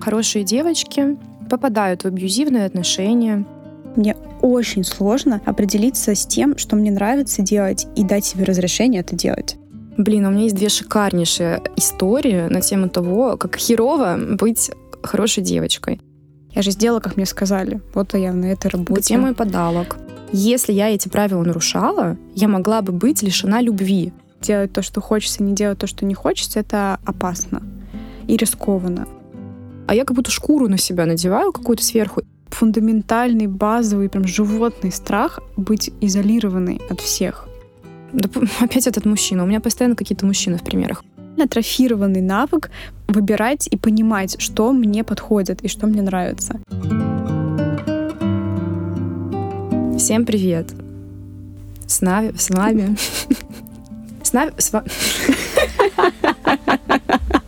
Хорошие девочки попадают в абьюзивные отношения. Мне очень сложно определиться с тем, что мне нравится делать, и дать себе разрешение это делать. Блин, у меня есть две шикарнейшие истории на тему того, как херово быть хорошей девочкой. Я же сделала, как мне сказали. Вот я на этой работе. Где мой подарок? Если я эти правила нарушала, я могла бы быть лишена любви. Делать то, что хочется, не делать то, что не хочется, это опасно и рискованно. А я как будто шкуру на себя надеваю какую-то сверху. Фундаментальный, базовый, прям животный страх быть изолированной от всех. Да, опять этот мужчина. У меня постоянно какие-то мужчины в примерах. Атрофированный навык выбирать и понимать, что мне подходит и что мне нравится. Всем привет! С нами, с вами, с нами, с вами,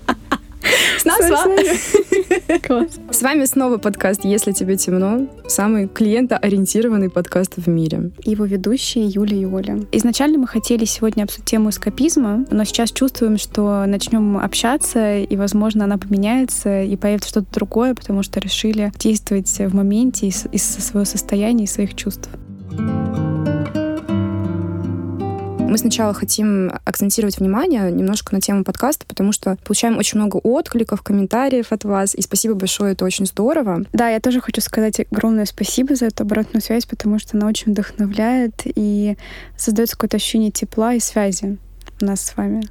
с нас, с вами. Класс. С вами снова подкаст «Если тебе темно», самый клиентоориентированный подкаст в мире. Его ведущие Юля и Оля. Изначально мы хотели сегодня обсудить тему эскапизма, но сейчас чувствуем, что начнем общаться, и, возможно, она поменяется, и появится что-то другое, потому что решили действовать в моменте из, из своего состояния и своих чувств. Мы сначала хотим акцентировать внимание немножко на тему подкаста, потому что получаем очень много откликов, комментариев от вас, и спасибо большое, это очень здорово. Да, я тоже хочу сказать огромное спасибо за эту обратную связь, потому что она очень вдохновляет и создается какое-то ощущение тепла и связи нас с вами.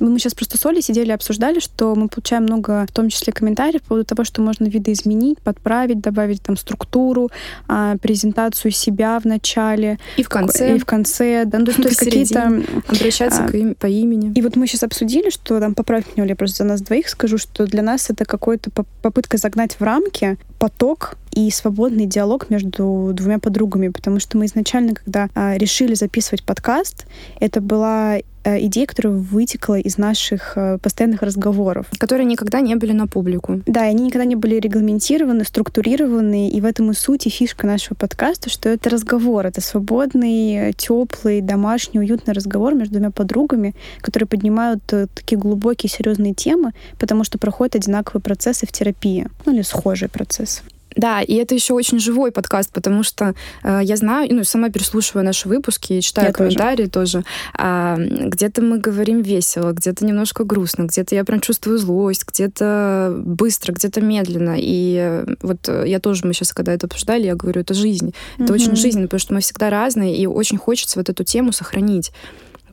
Мы сейчас просто с Олей сидели и обсуждали, что мы получаем много, в том числе, комментариев по поводу того, что можно видоизменить, подправить, добавить там структуру, а, презентацию себя в начале. И в конце. И в конце. Да, ну, то есть какие-то... Обращаться а, по имени. И вот мы сейчас обсудили, что там, поправь меня, Оля, я просто за нас двоих скажу, что для нас это какой-то попытка загнать в рамки поток и свободный диалог между двумя подругами, потому что мы изначально, когда а, решили записывать подкаст, это была э, идея, которая вытекла из наших э, постоянных разговоров. Которые никогда не были на публику. Да, они никогда не были регламентированы, структурированы, и в этом и суть и фишка нашего подкаста, что это разговор, это свободный, теплый, домашний, уютный разговор между двумя подругами, которые поднимают э, такие глубокие, серьезные темы, потому что проходят одинаковые процессы в терапии, ну или схожие процессы. Да, и это еще очень живой подкаст, потому что э, я знаю, ну, сама переслушиваю наши выпуски и читаю я комментарии тоже. тоже. А, где-то мы говорим весело, где-то немножко грустно, где-то я прям чувствую злость, где-то быстро, где-то медленно. И э, вот э, я тоже, мы сейчас, когда это обсуждали, я говорю, это жизнь. Это mm-hmm. очень жизненно, потому что мы всегда разные, и очень хочется вот эту тему сохранить.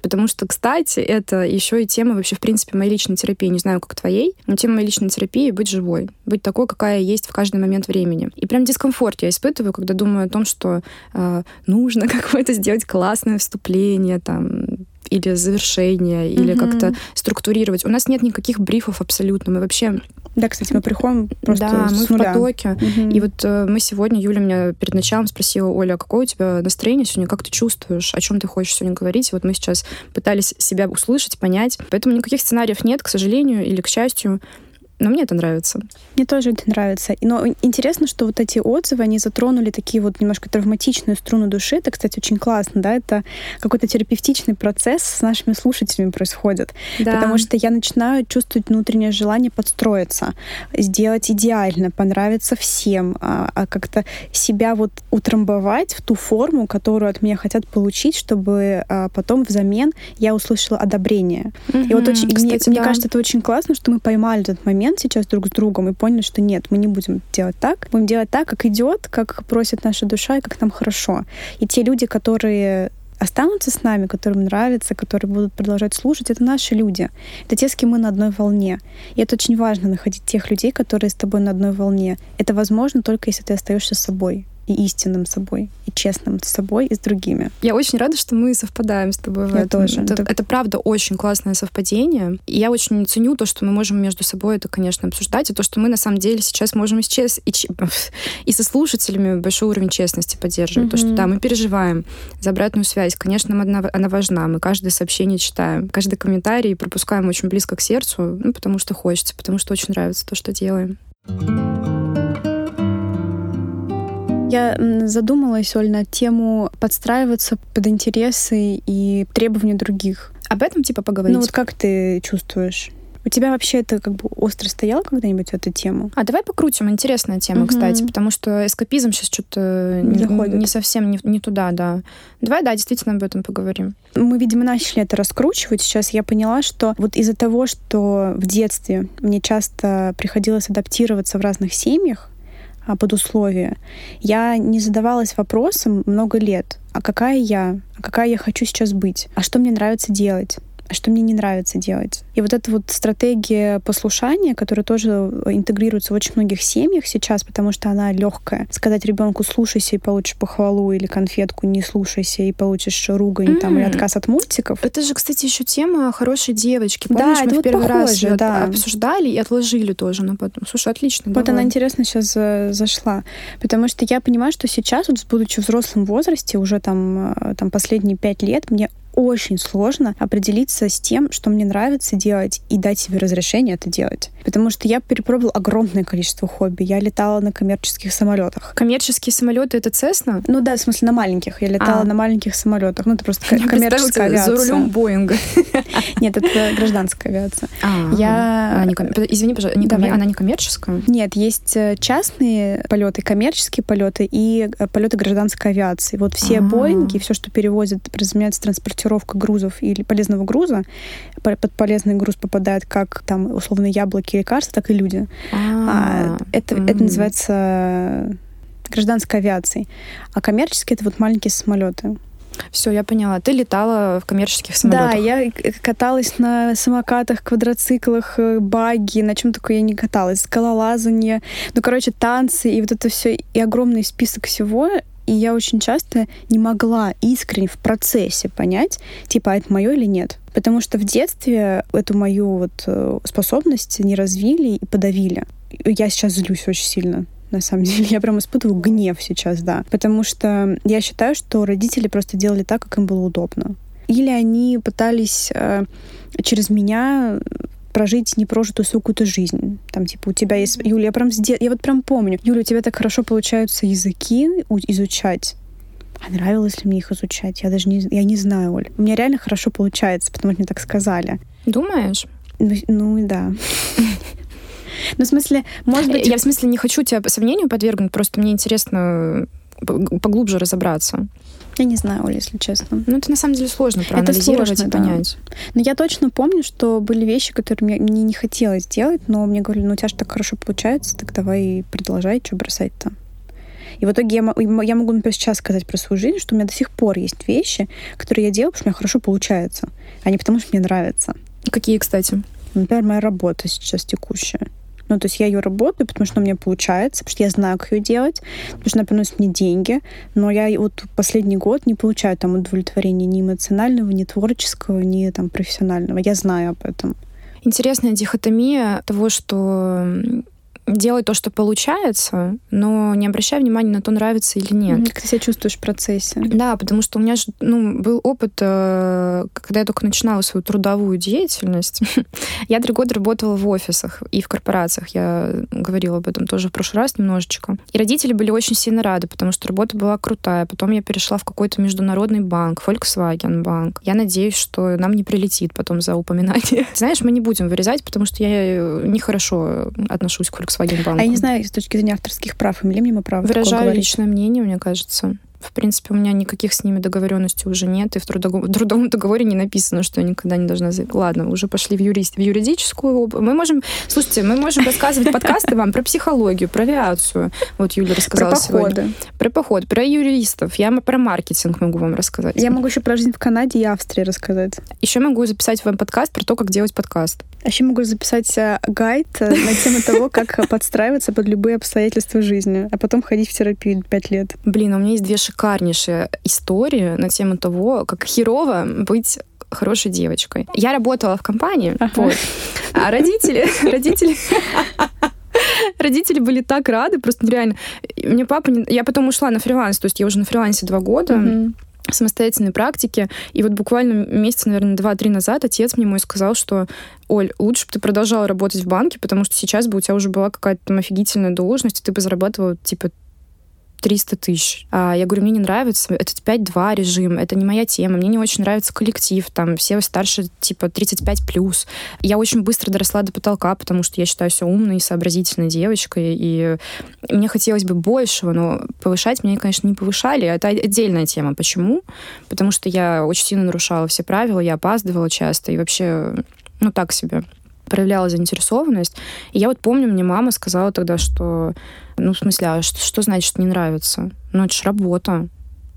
Потому что, кстати, это еще и тема вообще, в принципе, моей личной терапии. Не знаю, как твоей, но тема моей личной терапии — быть живой. Быть такой, какая есть в каждый момент времени. И прям дискомфорт я испытываю, когда думаю о том, что э, нужно какое-то сделать классное вступление, там, или завершение, или mm-hmm. как-то структурировать. У нас нет никаких брифов абсолютно. Мы вообще да, кстати, мы приходим просто Да, мы в потоке. Угу. И вот э, мы сегодня, Юля меня перед началом спросила, Оля, а какое у тебя настроение сегодня, как ты чувствуешь, о чем ты хочешь сегодня говорить? И вот мы сейчас пытались себя услышать, понять. Поэтому никаких сценариев нет, к сожалению или к счастью. Но мне это нравится. Мне тоже это нравится. Но интересно, что вот эти отзывы, они затронули такие вот немножко травматичные струны души. Это, кстати, очень классно, да? Это какой-то терапевтичный процесс с нашими слушателями происходит. Да. Потому что я начинаю чувствовать внутреннее желание подстроиться, сделать идеально, понравиться всем, а, а как-то себя вот утрамбовать в ту форму, которую от меня хотят получить, чтобы а, потом взамен я услышала одобрение. Угу, и вот очень, кстати, мне, да. мне кажется, это очень классно, что мы поймали этот момент, момент сейчас друг с другом и поняли, что нет, мы не будем делать так. Будем делать так, как идет, как просит наша душа и как нам хорошо. И те люди, которые останутся с нами, которым нравится, которые будут продолжать слушать, это наши люди. Это те, с кем мы на одной волне. И это очень важно находить тех людей, которые с тобой на одной волне. Это возможно только если ты остаешься собой и истинным собой, и честным с собой и с другими. Я очень рада, что мы совпадаем с тобой в я этом. Тоже. Это, это... это правда очень классное совпадение. И я очень ценю то, что мы можем между собой это, конечно, обсуждать, и то, что мы на самом деле сейчас можем исчез... и, и со слушателями большой уровень честности поддерживать. Mm-hmm. То, что да, мы переживаем за обратную связь. Конечно, она, она важна. Мы каждое сообщение читаем, каждый комментарий пропускаем очень близко к сердцу, ну, потому что хочется, потому что очень нравится то, что делаем. Я задумалась, Оль, на тему подстраиваться под интересы и требования других. Об этом типа поговорить? Ну вот как ты чувствуешь? У тебя вообще это как бы остро стоял когда-нибудь эту тему? А давай покрутим. Интересная тема, угу. кстати, потому что эскапизм сейчас что-то не, не совсем не, не туда, да. Давай, да, действительно об этом поговорим. Мы, видимо, начали это раскручивать. Сейчас я поняла, что вот из-за того, что в детстве мне часто приходилось адаптироваться в разных семьях, под условия. Я не задавалась вопросом много лет, а какая я, а какая я хочу сейчас быть, а что мне нравится делать? а что мне не нравится делать. И вот эта вот стратегия послушания, которая тоже интегрируется в очень многих семьях сейчас, потому что она легкая. Сказать ребенку слушайся и получишь похвалу, или конфетку не слушайся и получишь ругань mm. там, или отказ от мультиков. Это же, кстати, еще тема хорошей девочки. Помнишь, да, мы в вот первый похоже, раз да. обсуждали и отложили тоже на потом. Слушай, отлично. Вот давай. она интересно сейчас э, зашла. Потому что я понимаю, что сейчас, вот будучи в взрослом возрасте, уже там, э, там последние пять лет, мне очень сложно определиться с тем, что мне нравится делать, и дать себе разрешение это делать. Потому что я перепробовала огромное количество хобби. Я летала на коммерческих самолетах. Коммерческие самолеты это Цесна? Ну да, в смысле на маленьких. Я летала а. на маленьких самолетах. Ну это просто я коммерческая авиация. За рулем Боинга. Нет, это гражданская авиация. А, я... Извини, пожалуйста, она не коммерческая? Нет, есть э, частные полеты, коммерческие полеты и э, полеты гражданской авиации. Вот все Боинги, все, что перевозят, разумеется, транспортировка грузов или полезного груза, под полезный груз попадает как там условно яблоки лекарства, так и люди. А, это, это называется гражданской авиацией. А коммерческие это вот маленькие самолеты. Все, я поняла. Ты летала в коммерческих самолетах? Да, я каталась на самокатах, квадроциклах, э, баги, на чем только я не каталась. Скалолазание, ну, короче, танцы и вот это все, и огромный список всего. И я очень часто не могла искренне в процессе понять, типа, а это мое или нет. Потому что в детстве эту мою вот э, способность не развили и подавили. Я сейчас злюсь очень сильно на самом деле. Я прям испытываю гнев сейчас, да. Потому что я считаю, что родители просто делали так, как им было удобно. Или они пытались э, через меня прожить непрожитую свою какую-то жизнь. Там, типа, у тебя есть... Юля, я прям, сдел... я вот прям помню. Юля, у тебя так хорошо получаются языки изучать. А нравилось ли мне их изучать? Я даже не, я не знаю, Оль. У меня реально хорошо получается, потому что мне так сказали. Думаешь? Ну, ну да. Ну, в смысле, может быть... Я в смысле не хочу тебя сомнению подвергнуть, просто мне интересно поглубже разобраться. Я не знаю, Оля, если честно. Ну, это на самом деле сложно проанализировать это сложно, и понять. Да. Но я точно помню, что были вещи, которые мне, мне не хотелось делать, но мне говорили, ну, у тебя же так хорошо получается, так давай продолжай, что бросать-то. И в итоге я, я могу, например, сейчас сказать про свою жизнь, что у меня до сих пор есть вещи, которые я делаю, потому что у меня хорошо получается, а не потому что мне нравится. Какие, кстати? Например, моя работа сейчас текущая. Ну, то есть я ее работаю, потому что у меня получается, потому что я знаю, как ее делать, потому что она приносит мне деньги. Но я вот последний год не получаю там удовлетворения ни эмоционального, ни творческого, ни там профессионального. Я знаю об этом. Интересная дихотомия того, что делай то, что получается, но не обращай внимания на то, нравится или нет. Как ты себя чувствуешь в процессе? Да, потому что у меня же ну, был опыт, э, когда я только начинала свою трудовую деятельность. я три года работала в офисах и в корпорациях. Я говорила об этом тоже в прошлый раз немножечко. И родители были очень сильно рады, потому что работа была крутая. Потом я перешла в какой-то международный банк, Volkswagen банк. Я надеюсь, что нам не прилетит потом за упоминание. Знаешь, мы не будем вырезать, потому что я э, нехорошо отношусь к Volkswagen Volkswagen банку. А я не знаю, с точки зрения авторских прав, имели мне право Выражаю личное мнение, мне кажется. В принципе, у меня никаких с ними договоренностей уже нет, и в трудовом, трудовом договоре не написано, что я никогда не должна... Ладно, уже пошли в, юрист, в юридическую. Мы можем... Слушайте, мы можем рассказывать подкасты вам про психологию, про авиацию. Вот Юля рассказала Про походы. Сегодня. Про поход, про юристов. Я про маркетинг могу вам рассказать. Я могу еще про жизнь в Канаде и Австрии рассказать. Еще могу записать вам подкаст про то, как делать подкаст. А еще могу записать э, гайд э, на тему того, как подстраиваться под любые обстоятельства жизни, а потом ходить в терапию пять лет. Блин, у меня есть две шикарнейшие истории на тему того, как херово быть хорошей девочкой. Я работала в компании, ага. вот, а родители, родители... Родители были так рады, просто реально. Мне папа... Не... Я потом ушла на фриланс, то есть я уже на фрилансе два года. Mm-hmm самостоятельной практики. И вот буквально месяца, наверное, два-три назад отец мне мой сказал, что Оль, лучше бы ты продолжала работать в банке, потому что сейчас бы у тебя уже была какая-то там офигительная должность, и ты бы зарабатывала, типа, 300 тысяч. А я говорю, мне не нравится, это 5-2 режим, это не моя тема, мне не очень нравится коллектив, там все старше типа 35 плюс. Я очень быстро доросла до потолка, потому что я считаю себя умной и сообразительной девочкой, и мне хотелось бы большего, но повышать меня, конечно, не повышали. Это отдельная тема. Почему? Потому что я очень сильно нарушала все правила, я опаздывала часто, и вообще, ну, так себе проявляла заинтересованность. И я вот помню, мне мама сказала тогда, что, ну, в смысле, а что, что значит не нравится? Ну, это же работа.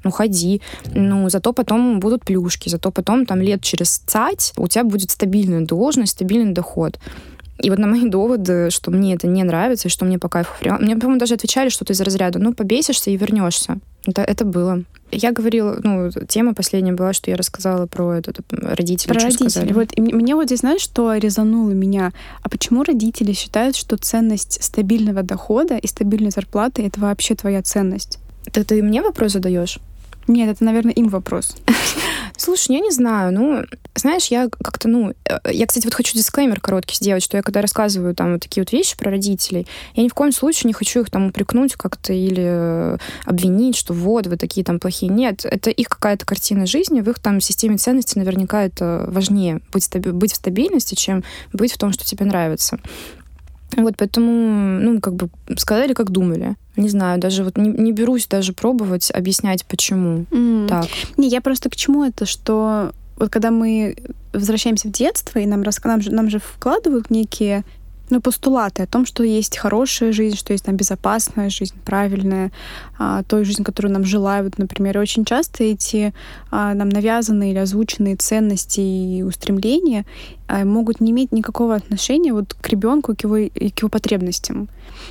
Ну, ходи. Ну, зато потом будут плюшки, зато потом там лет через цать у тебя будет стабильная должность, стабильный доход. И вот на мои доводы, что мне это не нравится, и что мне по кайфу Мне, по-моему, даже отвечали что-то из разряда, ну, побесишься и вернешься. Это, это было. Я говорила, ну, тема последняя была, что я рассказала про этот родителей. Про родителей. Сказали. Вот, и мне вот здесь, знаешь, что резануло меня? А почему родители считают, что ценность стабильного дохода и стабильной зарплаты — это вообще твоя ценность? Это ты мне вопрос задаешь? Нет, это, наверное, им вопрос. Слушай, я не знаю. Ну, знаешь, я как-то, ну... Э, я, кстати, вот хочу дисклеймер короткий сделать, что я когда рассказываю там вот такие вот вещи про родителей, я ни в коем случае не хочу их там упрекнуть как-то или э, обвинить, что вот, вы такие там плохие. Нет, это их какая-то картина жизни, в их там системе ценностей наверняка это важнее быть, быть в стабильности, чем быть в том, что тебе нравится. Вот поэтому, ну, как бы сказали, как думали. Не знаю, даже вот не, не берусь даже пробовать объяснять, почему mm. так. Не, я просто к чему это, что вот когда мы возвращаемся в детство, и нам, нам, же, нам же вкладывают некие ну, постулаты о том, что есть хорошая жизнь, что есть там безопасная жизнь, правильная, а, той жизнь, которую нам желают, например. И очень часто эти а, нам навязанные или озвученные ценности и устремления а, могут не иметь никакого отношения вот к ребенку, к его, к его потребностям.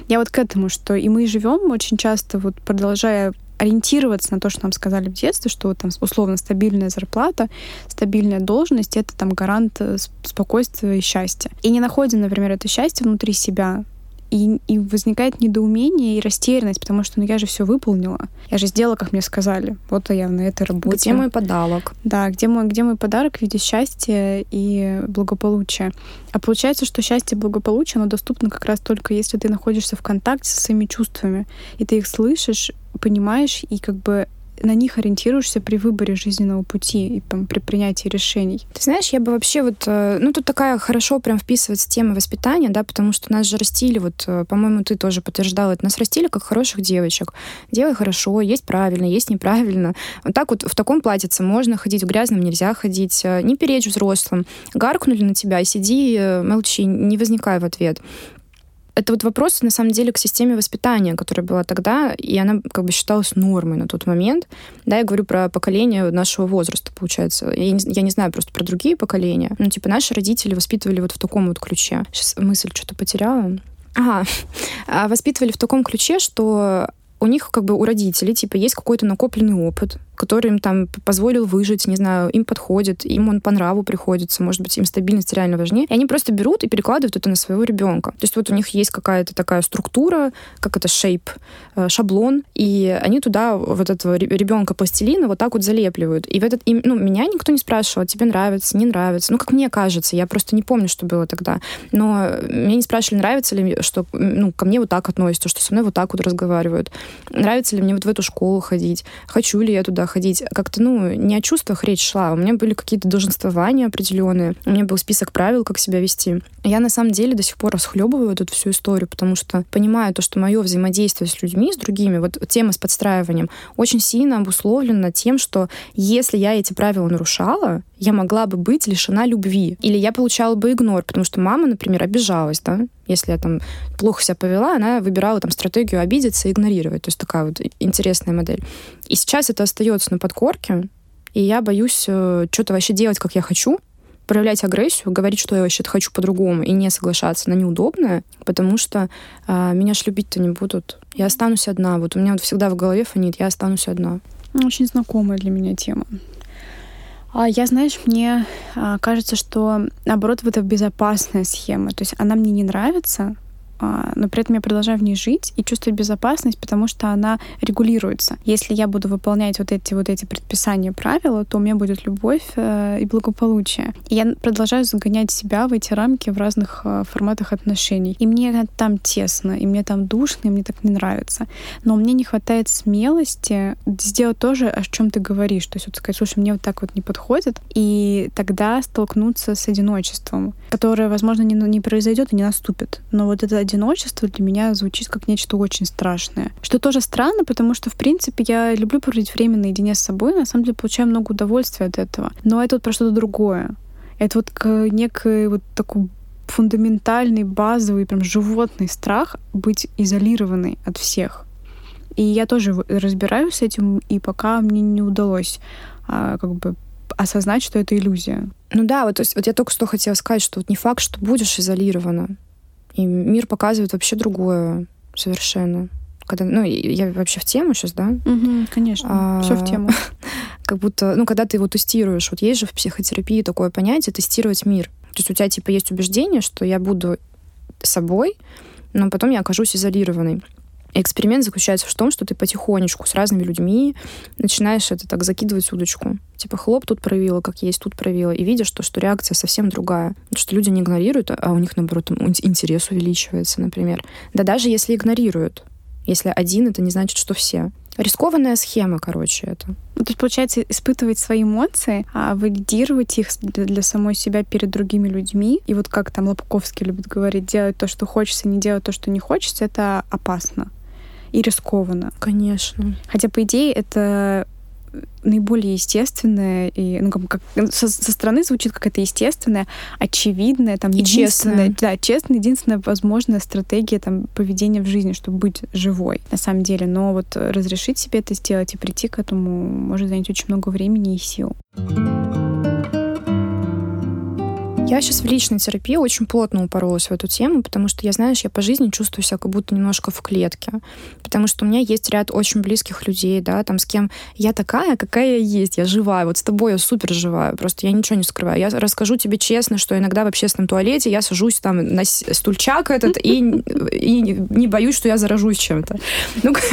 Я вот к этому, что и мы живем очень часто, вот продолжая ориентироваться на то, что нам сказали в детстве, что там условно стабильная зарплата, стабильная должность — это там гарант э, спокойствия и счастья. И не находим, например, это счастье внутри себя, и, и возникает недоумение и растерянность, потому что ну я же все выполнила. Я же сделала, как мне сказали. Вот я на этой работе. Где мой подарок? Да, где мой, где мой подарок в виде счастья и благополучия. А получается, что счастье и благополучие, оно доступно как раз только если ты находишься в контакте со своими чувствами, и ты их слышишь, понимаешь, и как бы на них ориентируешься при выборе жизненного пути и там, при принятии решений. Ты знаешь, я бы вообще вот, э, ну тут такая хорошо прям вписывается тема воспитания, да, потому что нас же растили, вот, э, по-моему, ты тоже подтверждала это, нас растили как хороших девочек. Делай хорошо, есть правильно, есть неправильно. Вот так вот в таком платьице можно ходить, в грязном нельзя ходить, э, не перечь взрослым. Гаркнули на тебя, сиди, молчи, не возникай в ответ это вот вопрос, на самом деле, к системе воспитания, которая была тогда, и она как бы считалась нормой на тот момент. Да, я говорю про поколение нашего возраста, получается. Я не, я не знаю просто про другие поколения. Ну, типа, наши родители воспитывали вот в таком вот ключе. Сейчас мысль что-то потеряла. Ага. А, воспитывали в таком ключе, что у них как бы у родителей типа есть какой-то накопленный опыт, который им там позволил выжить, не знаю, им подходит, им он по нраву приходится, может быть, им стабильность реально важнее. И они просто берут и перекладывают это на своего ребенка. То есть вот у них есть какая-то такая структура, как это шейп, э, шаблон, и они туда вот этого ребенка пластилина вот так вот залепливают. И в этот, и, ну, меня никто не спрашивал, тебе нравится, не нравится. Ну, как мне кажется, я просто не помню, что было тогда. Но меня не спрашивали, нравится ли, что, ну, ко мне вот так относятся, что со мной вот так вот разговаривают. Нравится ли мне вот в эту школу ходить, хочу ли я туда ходить. Как-то, ну, не о чувствах речь шла. У меня были какие-то долженствования определенные. У меня был список правил, как себя вести. Я на самом деле до сих пор расхлебываю эту всю историю, потому что понимаю то, что мое взаимодействие с людьми, с другими, вот тема с подстраиванием, очень сильно обусловлена тем, что если я эти правила нарушала, я могла бы быть лишена любви. Или я получала бы игнор, потому что мама, например, обижалась, да, если я там плохо себя повела, она выбирала там стратегию обидеться и игнорировать. То есть такая вот интересная модель. И сейчас это остается на подкорке, и я боюсь э, что-то вообще делать, как я хочу, проявлять агрессию, говорить, что я вообще хочу по-другому, и не соглашаться на неудобное, потому что э, меня ж любить-то не будут. Я останусь одна. Вот у меня вот всегда в голове фонит, я останусь одна. Очень знакомая для меня тема. А я, знаешь, мне а, кажется, что наоборот, вот это безопасная схема. То есть она мне не нравится, но при этом я продолжаю в ней жить и чувствовать безопасность, потому что она регулируется. Если я буду выполнять вот эти вот эти предписания, правила, то у меня будет любовь э, и благополучие. И я продолжаю загонять себя в эти рамки в разных э, форматах отношений. И мне там тесно, и мне там душно, и мне так не нравится. Но мне не хватает смелости сделать то же, о чем ты говоришь. То есть вот сказать, слушай, мне вот так вот не подходит. И тогда столкнуться с одиночеством, которое, возможно, не, не произойдет и не наступит. Но вот это одиночество для меня звучит как нечто очень страшное. Что тоже странно, потому что, в принципе, я люблю проводить время наедине с собой, на самом деле получаю много удовольствия от этого. Но это вот про что-то другое. Это вот некий вот такой фундаментальный, базовый, прям животный страх быть изолированной от всех. И я тоже разбираюсь с этим, и пока мне не удалось а, как бы осознать, что это иллюзия. Ну да, вот, то есть, вот я только что хотела сказать, что вот не факт, что будешь изолирована. И мир показывает вообще другое совершенно. Когда, ну, я вообще в тему сейчас, да? Угу, конечно, а, все в тему. Как будто, ну, когда ты его тестируешь, вот есть же в психотерапии такое понятие тестировать мир. То есть у тебя типа есть убеждение, что я буду собой, но потом я окажусь изолированной. Эксперимент заключается в том, что ты потихонечку с разными людьми начинаешь это так закидывать удочку. Типа хлоп тут проявила, как есть, тут проявила. И видишь, что, что реакция совсем другая. Что люди не игнорируют, а у них, наоборот, интерес увеличивается, например. Да даже если игнорируют. Если один, это не значит, что все. Рискованная схема, короче, это. Ну, то есть, получается, испытывать свои эмоции, а валидировать их для самой себя перед другими людьми. И вот как там Лобковский любит говорить, делать то, что хочется, не делать то, что не хочется, это опасно и рискованно. Конечно. Хотя, по идее, это наиболее естественное и ну как, как со, со стороны звучит как это естественное, очевидное, там и честное, да, честно, единственная возможная стратегия там поведения в жизни, чтобы быть живой на самом деле. Но вот разрешить себе это сделать и прийти к этому может занять очень много времени и сил. Я сейчас в личной терапии очень плотно упоролась в эту тему, потому что я, знаешь, я по жизни чувствую себя как будто немножко в клетке. Потому что у меня есть ряд очень близких людей, да, там с кем я такая, какая я есть, я живая. Вот с тобой я супер живая, просто я ничего не скрываю. Я расскажу тебе честно, что иногда в общественном туалете я сажусь там на стульчак этот и, и не боюсь, что я заражусь чем-то. Ну, как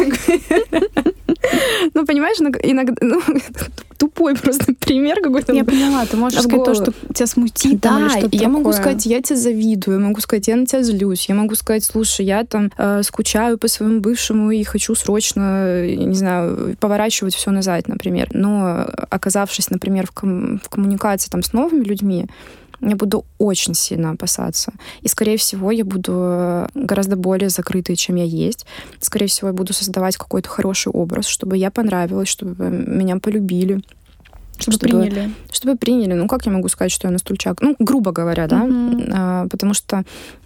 ну, понимаешь, иногда ну, тупой просто пример какой-то. Я поняла, ты можешь сказать то, что тебя смутит. Да, я могу сказать, я тебя завидую, я могу сказать, я на тебя злюсь, я могу сказать, слушай, я там э, скучаю по своему бывшему и хочу срочно, не знаю, поворачивать все назад, например. Но оказавшись, например, в, ком- в коммуникации там с новыми людьми, я буду очень сильно опасаться. И, скорее всего, я буду э, гораздо более закрытой, чем я есть. Скорее всего, я буду создавать какой-то хороший образ, чтобы я понравилась, чтобы меня полюбили. Чтобы, чтобы приняли. Чтобы приняли. Ну, как я могу сказать, что я на стульчак? Ну, грубо говоря, да. Uh-huh. А, потому что...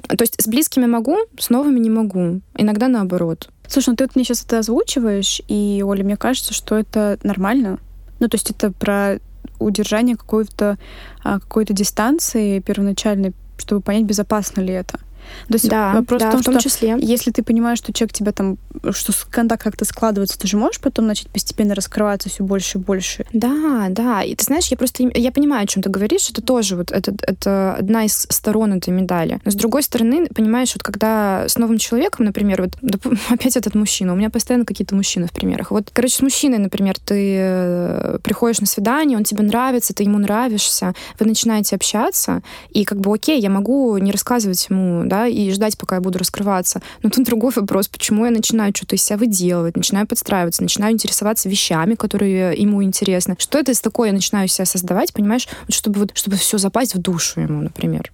То есть с близкими могу, с новыми не могу. Иногда наоборот. Слушай, ну ты вот мне сейчас это озвучиваешь, и, Оля, мне кажется, что это нормально. Ну, то есть это про удержание какой-то а, какой-то дистанции первоначальной, чтобы понять, безопасно ли это. То есть да, вопрос да, в том, в том что числе. если ты понимаешь, что человек тебя там, что контакт как-то складывается, ты же можешь потом начать постепенно раскрываться все больше и больше. Да, да. И ты знаешь, я просто я понимаю, о чем ты говоришь. Это тоже вот это, это одна из сторон этой медали. Но с другой стороны, понимаешь, вот когда с новым человеком, например, вот опять этот мужчина, у меня постоянно какие-то мужчины в примерах. Вот, короче, с мужчиной, например, ты э, приходишь на свидание, он тебе нравится, ты ему нравишься, вы начинаете общаться, и как бы окей, я могу не рассказывать ему, да, и ждать, пока я буду раскрываться. Но тут другой вопрос, почему я начинаю что-то из себя выделывать, начинаю подстраиваться, начинаю интересоваться вещами, которые ему интересны. Что это из такое я начинаю себя создавать, понимаешь, вот чтобы, вот, чтобы все запасть в душу ему, например.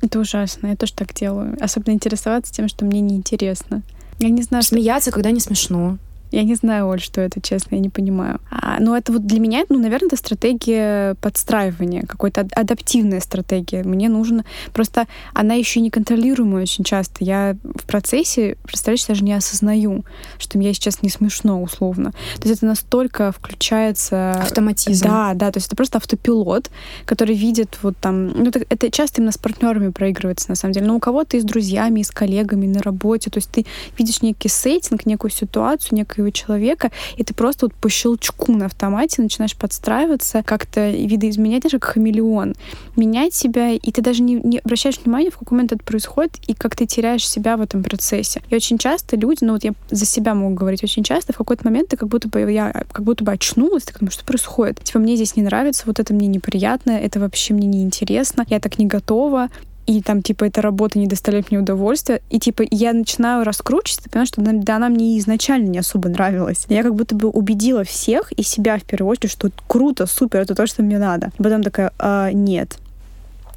Это ужасно. Я тоже так делаю. Особенно интересоваться тем, что мне неинтересно. Я не знаю, Смеяться, что... когда не смешно. Я не знаю, Оль, что это, честно, я не понимаю. А, но это вот для меня, ну, наверное, это стратегия подстраивания, какой-то адаптивная стратегия. Мне нужно... Просто она еще не контролируемая очень часто. Я в процессе, представляешь, даже не осознаю, что мне сейчас не смешно, условно. То есть это настолько включается... Автоматизм. Да, да, то есть это просто автопилот, который видит вот там... Ну, это, это часто именно с партнерами проигрывается, на самом деле. Но у кого-то и с друзьями, и с коллегами, на работе. То есть ты видишь некий сеттинг, некую ситуацию, некое некоего человека, и ты просто вот по щелчку на автомате начинаешь подстраиваться, как-то видоизменять, даже как хамелеон, менять себя, и ты даже не, не обращаешь внимания, в какой момент это происходит, и как ты теряешь себя в этом процессе. И очень часто люди, ну вот я за себя могу говорить, очень часто в какой-то момент ты как будто бы, я как будто бы очнулась, ты думаешь, что происходит? Типа, мне здесь не нравится, вот это мне неприятно, это вообще мне не интересно, я так не готова, и там, типа, эта работа не доставляет мне удовольствия, и, типа, я начинаю раскручиваться, понимаешь, что да, она мне изначально не особо нравилась. Я как будто бы убедила всех и себя в первую очередь, что круто, супер, это то, что мне надо. И потом такая, а, нет,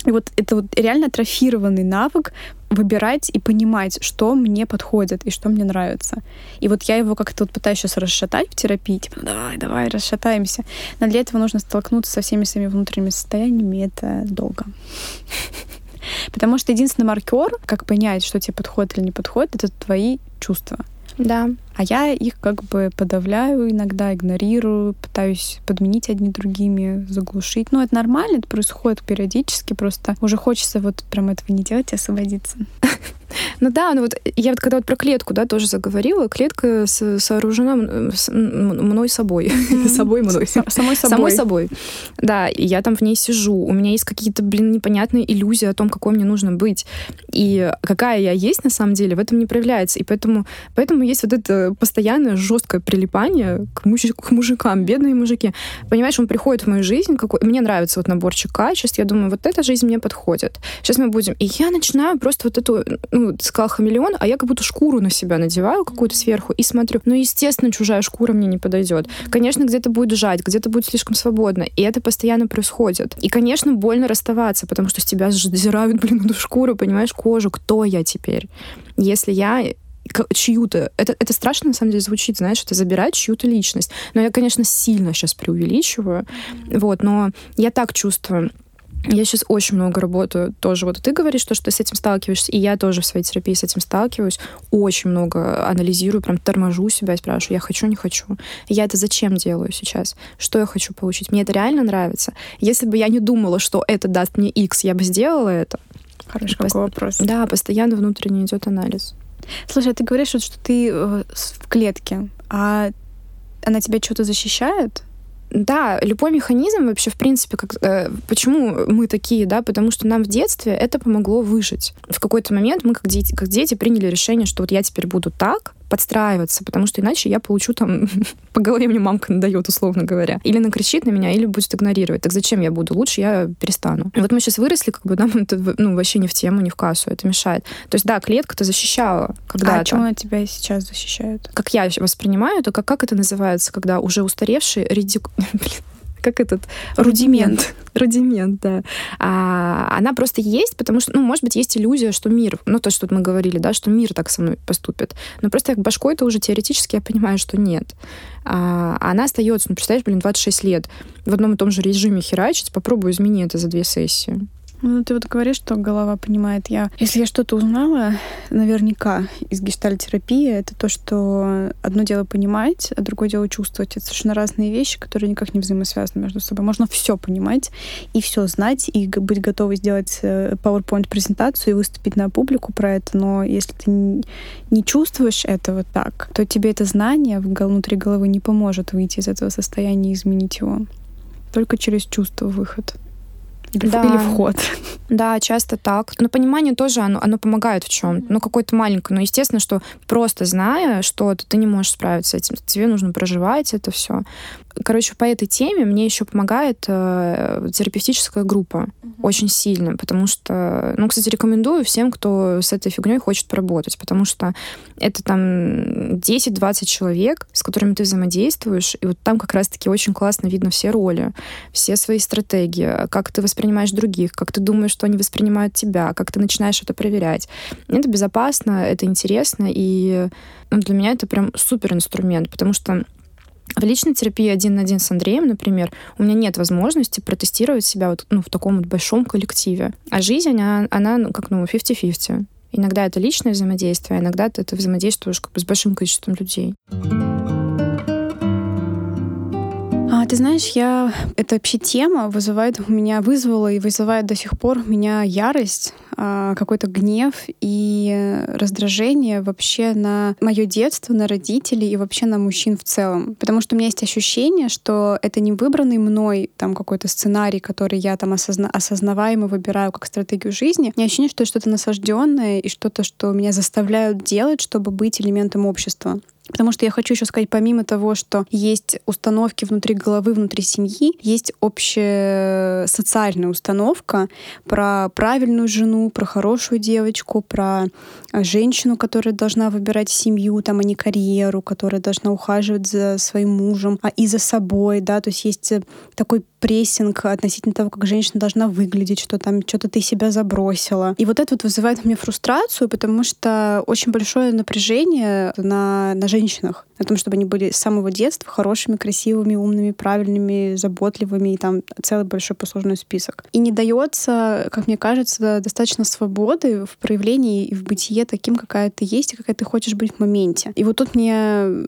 и вот это вот реально атрофированный навык выбирать и понимать, что мне подходит и что мне нравится. И вот я его как-то вот пытаюсь сейчас расшатать в терапии, типа, «Ну, давай, давай, расшатаемся. Но для этого нужно столкнуться со всеми своими внутренними состояниями, это долго. Потому что единственный маркер, как понять, что тебе подходит или не подходит, это твои чувства. Да. А я их как бы подавляю иногда, игнорирую, пытаюсь подменить одни другими, заглушить. Но это нормально, это происходит периодически, просто уже хочется вот прям этого не делать и освободиться. Ну да, ну вот я вот когда вот про клетку, да, тоже заговорила, клетка сооружена с, мной собой. Mm-hmm. собой мной. Самой собой. Самой собой. Да, и я там в ней сижу. У меня есть какие-то, блин, непонятные иллюзии о том, какой мне нужно быть. И какая я есть на самом деле, в этом не проявляется. И поэтому, поэтому есть вот это постоянное жесткое прилипание к, муж, к мужикам, бедные мужики. Понимаешь, он приходит в мою жизнь, какой... мне нравится вот наборчик качеств, я думаю, вот эта жизнь мне подходит. Сейчас мы будем... И я начинаю просто вот эту ну, ну, ты сказал хамелеон, а я как будто шкуру на себя надеваю какую-то сверху и смотрю. Ну, естественно, чужая шкура мне не подойдет. Конечно, где-то будет жать, где-то будет слишком свободно. И это постоянно происходит. И, конечно, больно расставаться, потому что с тебя сдирают, блин, эту шкуру, понимаешь, кожу. Кто я теперь? Если я чью-то. Это, это страшно, на самом деле, звучит, знаешь, это забирать чью-то личность. Но я, конечно, сильно сейчас преувеличиваю. Вот, но я так чувствую. Я сейчас очень много работаю тоже. Вот ты говоришь, что, что ты с этим сталкиваешься, и я тоже в своей терапии с этим сталкиваюсь. Очень много анализирую, прям торможу себя и спрашиваю, я хочу, не хочу. Я это зачем делаю сейчас? Что я хочу получить? Мне это реально нравится? Если бы я не думала, что это даст мне X, я бы сделала это. Хороший Пост... вопрос. Да, постоянно внутренне идет анализ. Слушай, а ты говоришь, что ты э, в клетке, а она тебя что-то защищает? Да, любой механизм вообще, в принципе, как, э, почему мы такие, да, потому что нам в детстве это помогло выжить. В какой-то момент мы, как дети, как дети, приняли решение, что вот я теперь буду так, подстраиваться, потому что иначе я получу там по голове мне мамка надает, условно говоря. Или накричит на меня, или будет игнорировать. Так зачем я буду? Лучше я перестану. И вот мы сейчас выросли, как бы нам это ну, вообще не в тему, не в кассу, это мешает. То есть, да, клетка-то защищала когда-то. А чем она тебя сейчас защищает? Как я воспринимаю, то как, как это называется, когда уже устаревший редик... как этот рудимент. Рудимент, да. А, она просто есть, потому что, ну, может быть, есть иллюзия, что мир, ну, то, что мы говорили, да, что мир так со мной поступит. Но просто башкой это уже теоретически я понимаю, что нет. А, она остается, ну, представляешь, блин, 26 лет в одном и том же режиме херачить, попробую изменить это за две сессии. Ну, ты вот говоришь, что голова понимает. Я, если я что-то узнала, наверняка из гештальтерапии, это то, что одно дело понимать, а другое дело чувствовать. Это совершенно разные вещи, которые никак не взаимосвязаны между собой. Можно все понимать и все знать, и быть готовой сделать э, PowerPoint-презентацию и выступить на публику про это, но если ты не чувствуешь этого так, то тебе это знание внутри головы не поможет выйти из этого состояния и изменить его. Только через чувство выход. Или, да. или вход. Да, часто так. Но понимание тоже, оно, оно помогает в чем Ну, какое-то маленькое. Но естественно, что просто зная что-то, ты не можешь справиться с этим. Тебе нужно проживать это все. Короче, по этой теме мне еще помогает э, терапевтическая группа угу. очень сильно, потому что, ну, кстати, рекомендую всем, кто с этой фигней хочет поработать, потому что это там 10-20 человек, с которыми ты взаимодействуешь, и вот там как раз-таки очень классно видно все роли, все свои стратегии, как ты воспринимаешь других, как ты думаешь, что они воспринимают тебя, как ты начинаешь это проверять. Это безопасно, это интересно, и ну, для меня это прям супер инструмент, потому что в личной терапии один на один с Андреем, например, у меня нет возможности протестировать себя вот, ну, в таком вот большом коллективе. А жизнь, она, она ну, как ну, 50-50. Иногда это личное взаимодействие, иногда ты, ты взаимодействуешь как бы с большим количеством людей. А, ты знаешь, я... Эта вообще тема вызывает у меня, вызвала и вызывает до сих пор у меня ярость какой-то гнев и раздражение вообще на мое детство, на родителей и вообще на мужчин в целом. Потому что у меня есть ощущение, что это не выбранный мной там какой-то сценарий, который я там осозна осознаваемо выбираю как стратегию жизни. У меня ощущение, что это что-то насажденное и что-то, что меня заставляют делать, чтобы быть элементом общества. Потому что я хочу еще сказать, помимо того, что есть установки внутри головы, внутри семьи, есть общая социальная установка про правильную жену, про хорошую девочку, про женщину, которая должна выбирать семью, там, а не карьеру, которая должна ухаживать за своим мужем, а и за собой, да, то есть есть такой прессинг относительно того, как женщина должна выглядеть, что там что-то ты себя забросила. И вот это вот вызывает у меня фрустрацию, потому что очень большое напряжение на, на женщинах, на том, чтобы они были с самого детства хорошими, красивыми, умными, правильными, заботливыми, и там целый большой послужной список. И не дается, как мне кажется, достаточно свободы в проявлении и в бытие таким, какая ты есть и какая ты хочешь быть в моменте. И вот тут мне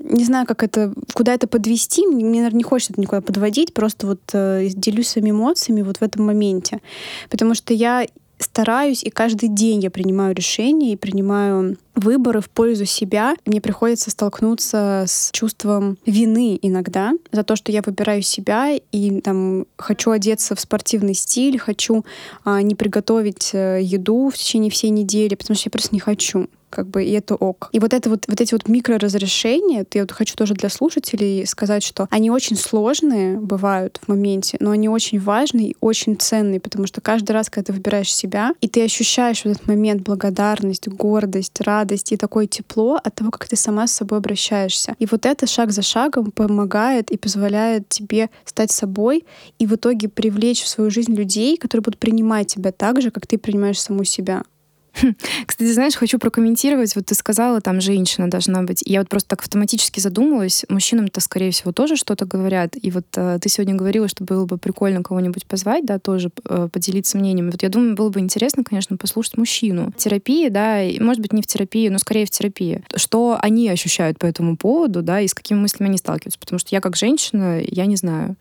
не знаю, как это, куда это подвести. Мне, наверное, не хочется это никуда подводить, просто вот э, делюсь своими эмоциями вот в этом моменте. Потому что я стараюсь, и каждый день я принимаю решения и принимаю выборы в пользу себя. Мне приходится столкнуться с чувством вины иногда за то, что я выбираю себя и там хочу одеться в спортивный стиль, хочу а, не приготовить э, еду в течение всей недели, потому что я просто не хочу как бы, и это ок. И вот это вот, вот эти вот микроразрешения, я вот хочу тоже для слушателей сказать, что они очень сложные бывают в моменте, но они очень важные и очень ценные, потому что каждый раз, когда ты выбираешь себя, и ты ощущаешь в этот момент благодарность, гордость, радость и такое тепло от того, как ты сама с собой обращаешься. И вот это шаг за шагом помогает и позволяет тебе стать собой и в итоге привлечь в свою жизнь людей, которые будут принимать тебя так же, как ты принимаешь саму себя. Кстати, знаешь, хочу прокомментировать. Вот ты сказала, там женщина должна быть. Я вот просто так автоматически задумалась. Мужчинам-то, скорее всего, тоже что-то говорят. И вот э, ты сегодня говорила, что было бы прикольно кого-нибудь позвать, да, тоже э, поделиться мнениями. Вот я думаю, было бы интересно, конечно, послушать мужчину. В терапии, да, и, может быть, не в терапии, но скорее в терапии. Что они ощущают по этому поводу, да, и с какими мыслями они сталкиваются. Потому что я как женщина, я не знаю.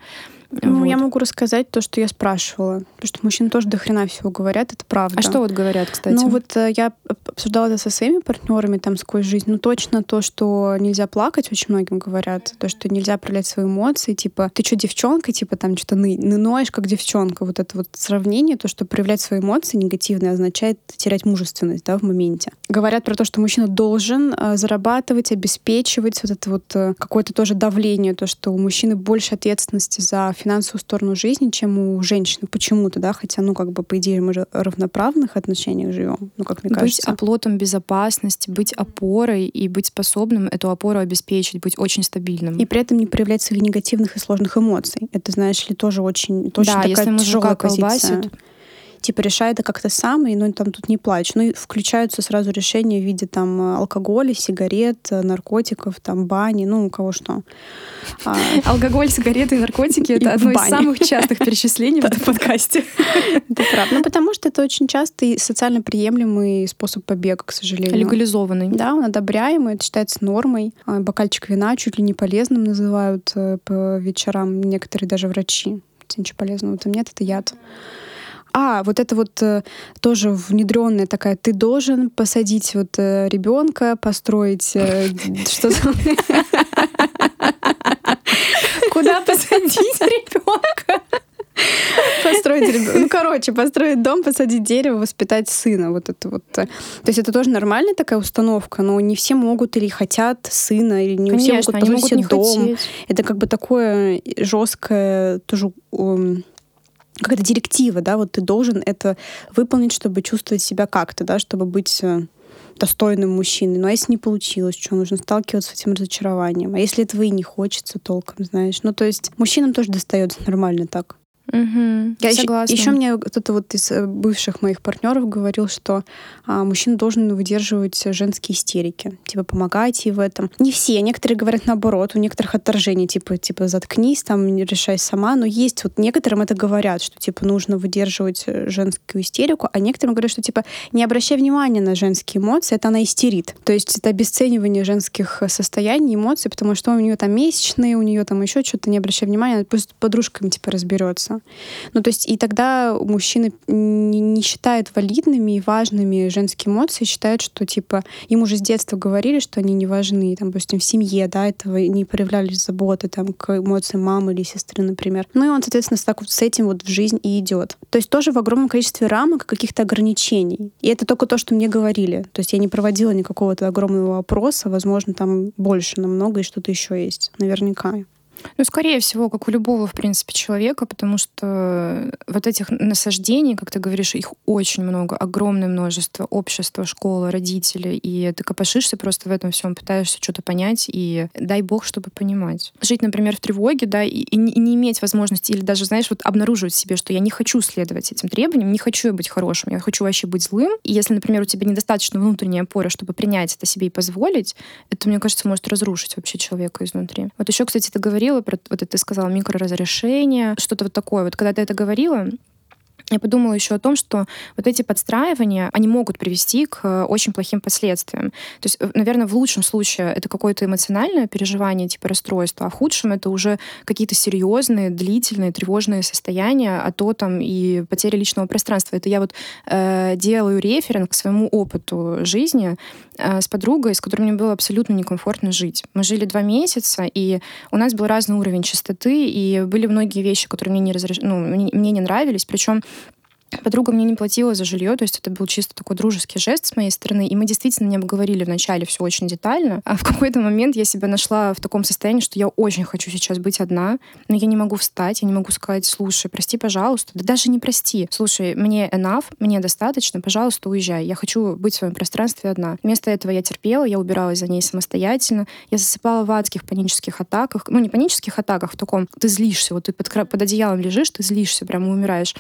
Ну, вот. я могу рассказать то, что я спрашивала. Потому что мужчины тоже до хрена всего говорят, это правда. А что вот говорят, кстати? Ну, вот э, я обсуждала это со своими партнерами там сквозь жизнь. Ну, точно то, что нельзя плакать, очень многим говорят. То, что нельзя проявлять свои эмоции. Типа, ты что, девчонка? Типа, там, что-то ны, ноешь, как девчонка. Вот это вот сравнение, то, что проявлять свои эмоции негативные означает терять мужественность, да, в моменте. Говорят про то, что мужчина должен э, зарабатывать, обеспечивать вот это вот э, какое-то тоже давление, то, что у мужчины больше ответственности за финансовую сторону жизни, чем у женщины почему-то, да, хотя, ну, как бы, по идее, мы же в равноправных отношениях живем, ну, как мне быть кажется. Быть оплотом безопасности, быть опорой и быть способным эту опору обеспечить, быть очень стабильным. И при этом не проявлять своих негативных и сложных эмоций. Это, знаешь ли, тоже очень, очень да, такая если тяжелая позиция. Колбасит, типа решай это как-то сам, и ну там тут не плачь. Ну и включаются сразу решения в виде там алкоголя, сигарет, наркотиков, там бани, ну у кого что. А... Алкоголь, сигареты и наркотики — это одно из самых частых перечислений в этом подкасте. Это правда. Ну потому что это очень частый социально приемлемый способ побега, к сожалению. Легализованный. Да, он одобряемый, это считается нормой. А, бокальчик вина чуть ли не полезным называют э, по вечерам некоторые даже врачи. Ничего полезного там нет, это яд. А, вот это вот э, тоже внедренная такая, ты должен посадить вот э, ребенка, построить э, что-то. Куда посадить ребенка? Построить ребенка. Ну, короче, построить дом, посадить дерево, воспитать сына. Вот это вот. То есть это тоже нормальная такая установка, но не все могут или хотят сына, или не Конечно, все могут могут не дом. Хотеть. Это как бы такое жесткое тоже какая-то директива, да, вот ты должен это выполнить, чтобы чувствовать себя как-то, да, чтобы быть э, достойным мужчиной. Ну а если не получилось, что нужно сталкиваться с этим разочарованием? А если этого и не хочется толком, знаешь? Ну то есть мужчинам тоже достается нормально так. Угу, я согласна. Еще, еще мне кто-то вот из э, бывших моих партнеров говорил, что а, мужчина должен выдерживать женские истерики, типа помогать ей в этом. Не все, некоторые говорят наоборот, у некоторых отторжение, типа типа заткнись, там не решай сама. Но есть вот некоторым это говорят, что типа нужно выдерживать э, женскую истерику, а некоторым говорят, что типа не обращай внимания на женские эмоции, это она истерит. То есть это обесценивание женских состояний, эмоций, потому что у нее там месячные, у нее там еще что-то, не обращай внимания, пусть подружками типа разберется. Ну, то есть и тогда мужчины не, не считают валидными и важными женские эмоции, считают, что, типа, им уже с детства говорили, что они не важны, там, допустим, в семье, да, этого не проявлялись заботы, там, к эмоциям мамы или сестры, например. Ну, и он, соответственно, так вот с этим вот в жизнь и идет. То есть тоже в огромном количестве рамок каких-то ограничений. И это только то, что мне говорили. То есть я не проводила никакого-то огромного опроса, возможно, там больше намного и что-то еще есть. Наверняка. Ну, скорее всего, как у любого, в принципе, человека, потому что вот этих насаждений, как ты говоришь, их очень много, огромное множество. Общество, школа, родители. И ты копошишься просто в этом всем, пытаешься что-то понять, и дай бог, чтобы понимать. Жить, например, в тревоге, да, и, и не иметь возможности, или даже, знаешь, вот обнаруживать себе, что я не хочу следовать этим требованиям, не хочу быть хорошим, я хочу вообще быть злым. И если, например, у тебя недостаточно внутренней опоры, чтобы принять это себе и позволить, это, мне кажется, может разрушить вообще человека изнутри. Вот еще, кстати, ты говорила говорила про, вот это ты сказала, микроразрешение, что-то вот такое. Вот когда ты это говорила, я подумала еще о том, что вот эти подстраивания, они могут привести к э, очень плохим последствиям. То есть, э, наверное, в лучшем случае это какое-то эмоциональное переживание типа расстройства, а в худшем это уже какие-то серьезные, длительные, тревожные состояния, а то там и потеря личного пространства. Это я вот э, делаю референс к своему опыту жизни э, с подругой, с которой мне было абсолютно некомфортно жить. Мы жили два месяца, и у нас был разный уровень чистоты, и были многие вещи, которые мне не, разреш... ну, мне, мне не нравились, причем Подруга мне не платила за жилье, то есть это был чисто такой дружеский жест с моей стороны, и мы действительно не обговорили вначале все очень детально. А в какой-то момент я себя нашла в таком состоянии, что я очень хочу сейчас быть одна, но я не могу встать, я не могу сказать, слушай, прости, пожалуйста, да даже не прости, слушай, мне enough, мне достаточно, пожалуйста, уезжай, я хочу быть в своем пространстве одна. Вместо этого я терпела, я убиралась за ней самостоятельно, я засыпала в адских панических атаках, ну не панических атаках, в таком, ты злишься, вот ты под, под одеялом лежишь, ты злишься, прямо умираешь.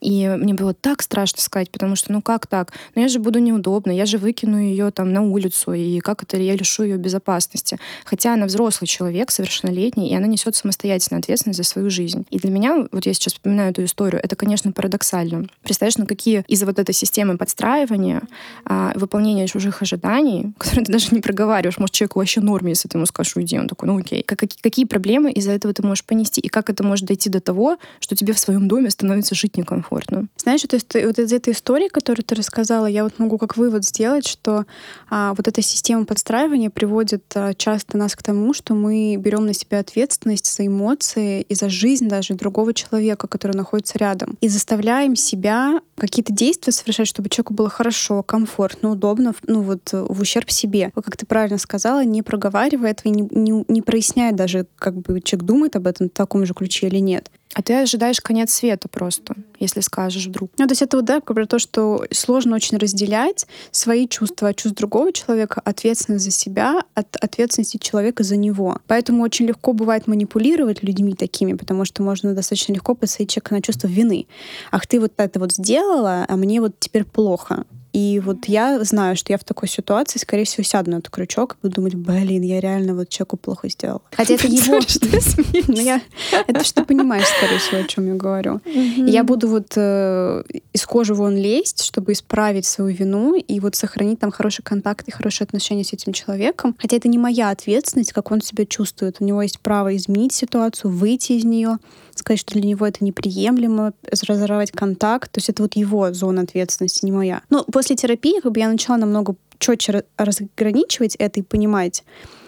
И мне было так страшно сказать, потому что, ну как так? Ну я же буду неудобно, я же выкину ее там на улицу, и как это я лишу ее безопасности? Хотя она взрослый человек, совершеннолетний, и она несет самостоятельную ответственность за свою жизнь. И для меня, вот я сейчас вспоминаю эту историю, это, конечно, парадоксально. Представляешь, на какие из-за вот этой системы подстраивания, а, выполнения чужих ожиданий, которые ты даже не проговариваешь, может, человеку вообще норме, если ты ему скажешь, уйди, он такой, ну окей. Как, какие проблемы из-за этого ты можешь понести, и как это может дойти до того, что тебе в своем доме становится жить некомфортно? Комфортно. Знаешь, вот, вот из этой истории, которую ты рассказала, я вот могу как вывод сделать, что а, вот эта система подстраивания приводит а, часто нас к тому, что мы берем на себя ответственность за эмоции и за жизнь даже другого человека, который находится рядом, и заставляем себя какие-то действия совершать, чтобы человеку было хорошо, комфортно, удобно, ну вот в ущерб себе. Как ты правильно сказала, не проговаривая этого не, не, не проясняя даже, как бы человек думает об этом в таком же ключе или нет. А ты ожидаешь конец света просто, если скажешь вдруг. Ну, то есть это вот, да, про то, что сложно очень разделять свои чувства от чувств другого человека, ответственность за себя от ответственности человека за него. Поэтому очень легко бывает манипулировать людьми такими, потому что можно достаточно легко посадить человека на чувство вины. Ах, ты вот это вот сделала, а мне вот теперь плохо. И вот я знаю, что я в такой ситуации, скорее всего, сяду на этот крючок и буду думать, блин, я реально вот человеку плохо сделала. Хотя это его... Ну, я... Это что понимаешь, скорее всего, о чем я говорю. Я буду вот э, из кожи вон лезть, чтобы исправить свою вину и вот сохранить там хороший контакт и хорошие отношения с этим человеком. Хотя это не моя ответственность, как он себя чувствует. У него есть право изменить ситуацию, выйти из нее сказать, что для него это неприемлемо, разорвать контакт. То есть это вот его зона ответственности, не моя. Но после терапии как бы я начала намного четче разграничивать это и понимать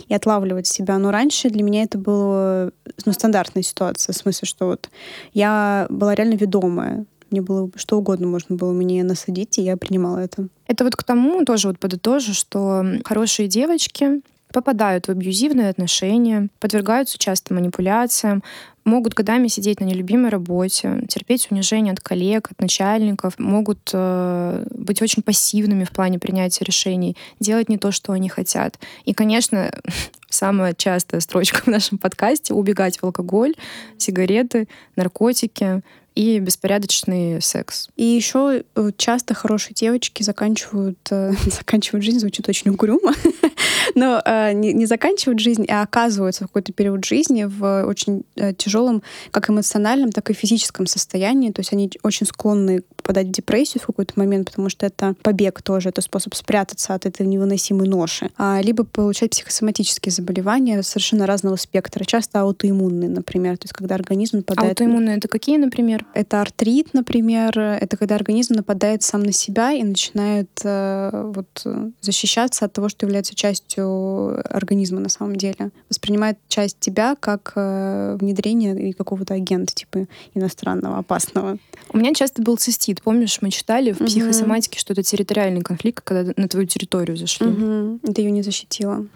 и отлавливать себя. Но раньше для меня это была ну, стандартная ситуация, в смысле, что вот я была реально ведомая. Мне было что угодно можно было мне насадить, и я принимала это. Это вот к тому тоже вот подытожу, что хорошие девочки попадают в абьюзивные отношения, подвергаются часто манипуляциям, могут годами сидеть на нелюбимой работе, терпеть унижение от коллег, от начальников, могут э, быть очень пассивными в плане принятия решений, делать не то, что они хотят. И, конечно, самая частая строчка в нашем подкасте — убегать в алкоголь, сигареты, наркотики, и беспорядочный секс. И еще э, часто хорошие девочки заканчивают, э, заканчивают жизнь, звучит очень угрюмо, но э, не, не заканчивают жизнь, а оказываются в какой-то период жизни в очень тяжелом как эмоциональном, так и физическом состоянии. То есть они очень склонны впадать в депрессию в какой-то момент, потому что это побег тоже, это способ спрятаться от этой невыносимой ноши, а, либо получать психосоматические заболевания совершенно разного спектра, часто аутоиммунные, например, то есть когда организм нападает... Аутоиммунные — это какие, например? Это артрит, например, это когда организм нападает сам на себя и начинает э, вот, защищаться от того, что является частью организма на самом деле. Воспринимает часть тебя как э, внедрение какого-то агента, типа иностранного, опасного. У меня часто был цистит. Помнишь, мы читали в психосоматике, что это территориальный конфликт, когда на твою территорию зашли. Угу. Ты ее не защитила.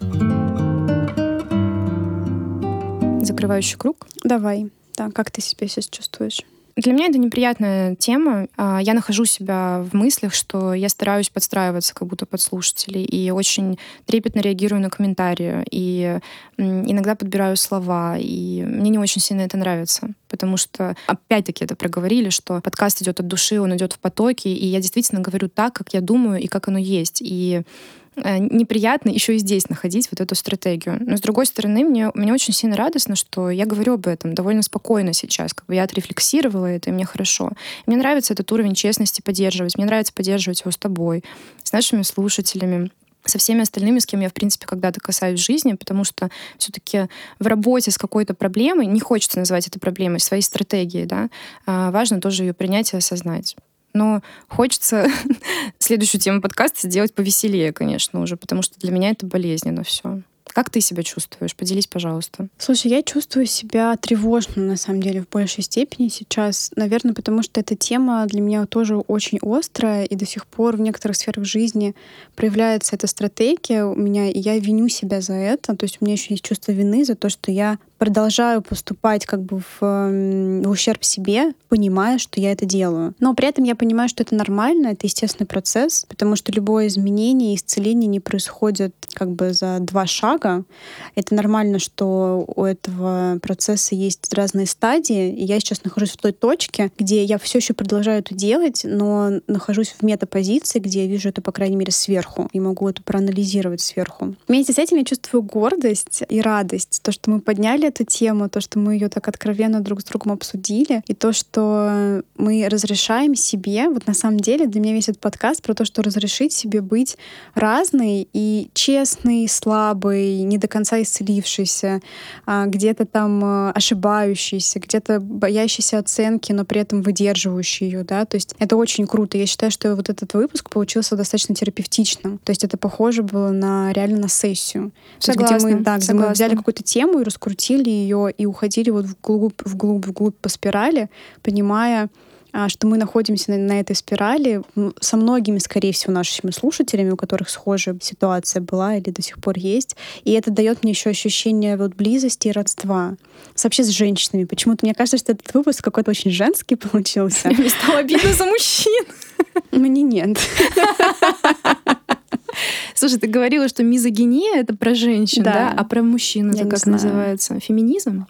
Закрывающий круг? Давай. Так, как ты себя сейчас чувствуешь? Для меня это неприятная тема. А, я нахожу себя в мыслях, что я стараюсь подстраиваться как будто под слушателей и очень трепетно реагирую на комментарии. И иногда подбираю слова. И мне не очень сильно это нравится. Потому что, опять-таки, это проговорили, что подкаст идет от души, он идет в потоке. И я действительно говорю так, как я думаю и как оно есть. И неприятно еще и здесь находить вот эту стратегию. Но с другой стороны, мне, мне очень сильно радостно, что я говорю об этом довольно спокойно сейчас. Как бы я отрефлексировала это, и мне хорошо. Мне нравится этот уровень честности поддерживать. Мне нравится поддерживать его с тобой, с нашими слушателями со всеми остальными, с кем я, в принципе, когда-то касаюсь жизни, потому что все-таки в работе с какой-то проблемой, не хочется называть это проблемой, своей стратегией, да, а, важно тоже ее принять и осознать. Но хочется следующую тему подкаста сделать повеселее, конечно, уже, потому что для меня это болезненно все. Как ты себя чувствуешь? Поделись, пожалуйста. Слушай, я чувствую себя тревожно, на самом деле, в большей степени сейчас. Наверное, потому что эта тема для меня тоже очень острая, и до сих пор в некоторых сферах жизни проявляется эта стратегия у меня, и я виню себя за это. То есть у меня еще есть чувство вины за то, что я продолжаю поступать как бы в, в ущерб себе, понимая, что я это делаю. Но при этом я понимаю, что это нормально, это естественный процесс, потому что любое изменение и исцеление не происходит как бы за два шага. Это нормально, что у этого процесса есть разные стадии, и я сейчас нахожусь в той точке, где я все еще продолжаю это делать, но нахожусь в метапозиции, где я вижу это, по крайней мере, сверху, и могу это проанализировать сверху. Вместе с этим я чувствую гордость и радость, то, что мы подняли эту тему, то, что мы ее так откровенно друг с другом обсудили, и то, что мы разрешаем себе, вот на самом деле для меня весь этот подкаст про то, что разрешить себе быть разной и честной, слабой, не до конца исцелившейся, а, где-то там э, ошибающейся, где-то боящейся оценки, но при этом выдерживающей ее, да, то есть это очень круто. Я считаю, что вот этот выпуск получился достаточно терапевтичным, то есть это похоже было на реально на сессию. Согласна, есть, где мы, да, где мы взяли какую-то тему и раскрутили крутили ее и уходили вот вглубь, вглубь, вглубь по спирали, понимая, а, что мы находимся на, на этой спирали со многими, скорее всего, нашими слушателями, у которых схожая ситуация была или до сих пор есть. И это дает мне еще ощущение вот близости и родства. Вообще с женщинами. Почему-то мне кажется, что этот выпуск какой-то очень женский получился. Мне стало обидно за мужчин. Мне нет. Слушай, ты говорила, что мизогиния — это про женщин, да? да? А про мужчин это как знаю. называется? Феминизм?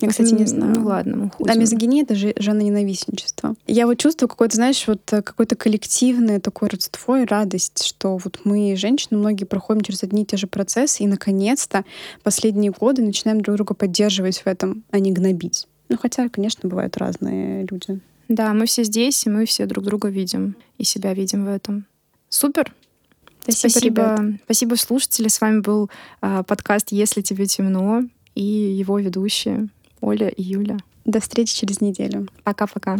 Я, кстати, не знаю. Ну ладно, мы ходим. Да, мизогиния — это же ненавистничество. Я вот чувствую какое-то, знаешь, вот э, какое-то коллективное такое родство и радость, что вот мы, женщины, многие проходим через одни и те же процессы, и, наконец-то, последние годы начинаем друг друга поддерживать в этом, а не гнобить. Ну, хотя, конечно, бывают разные люди. Да, мы все здесь, и мы все друг друга видим, и себя видим в этом. Супер! Спасибо, спасибо, спасибо, слушатели. С вами был э, подкаст «Если тебе темно» и его ведущие Оля и Юля. До встречи через неделю. Пока-пока.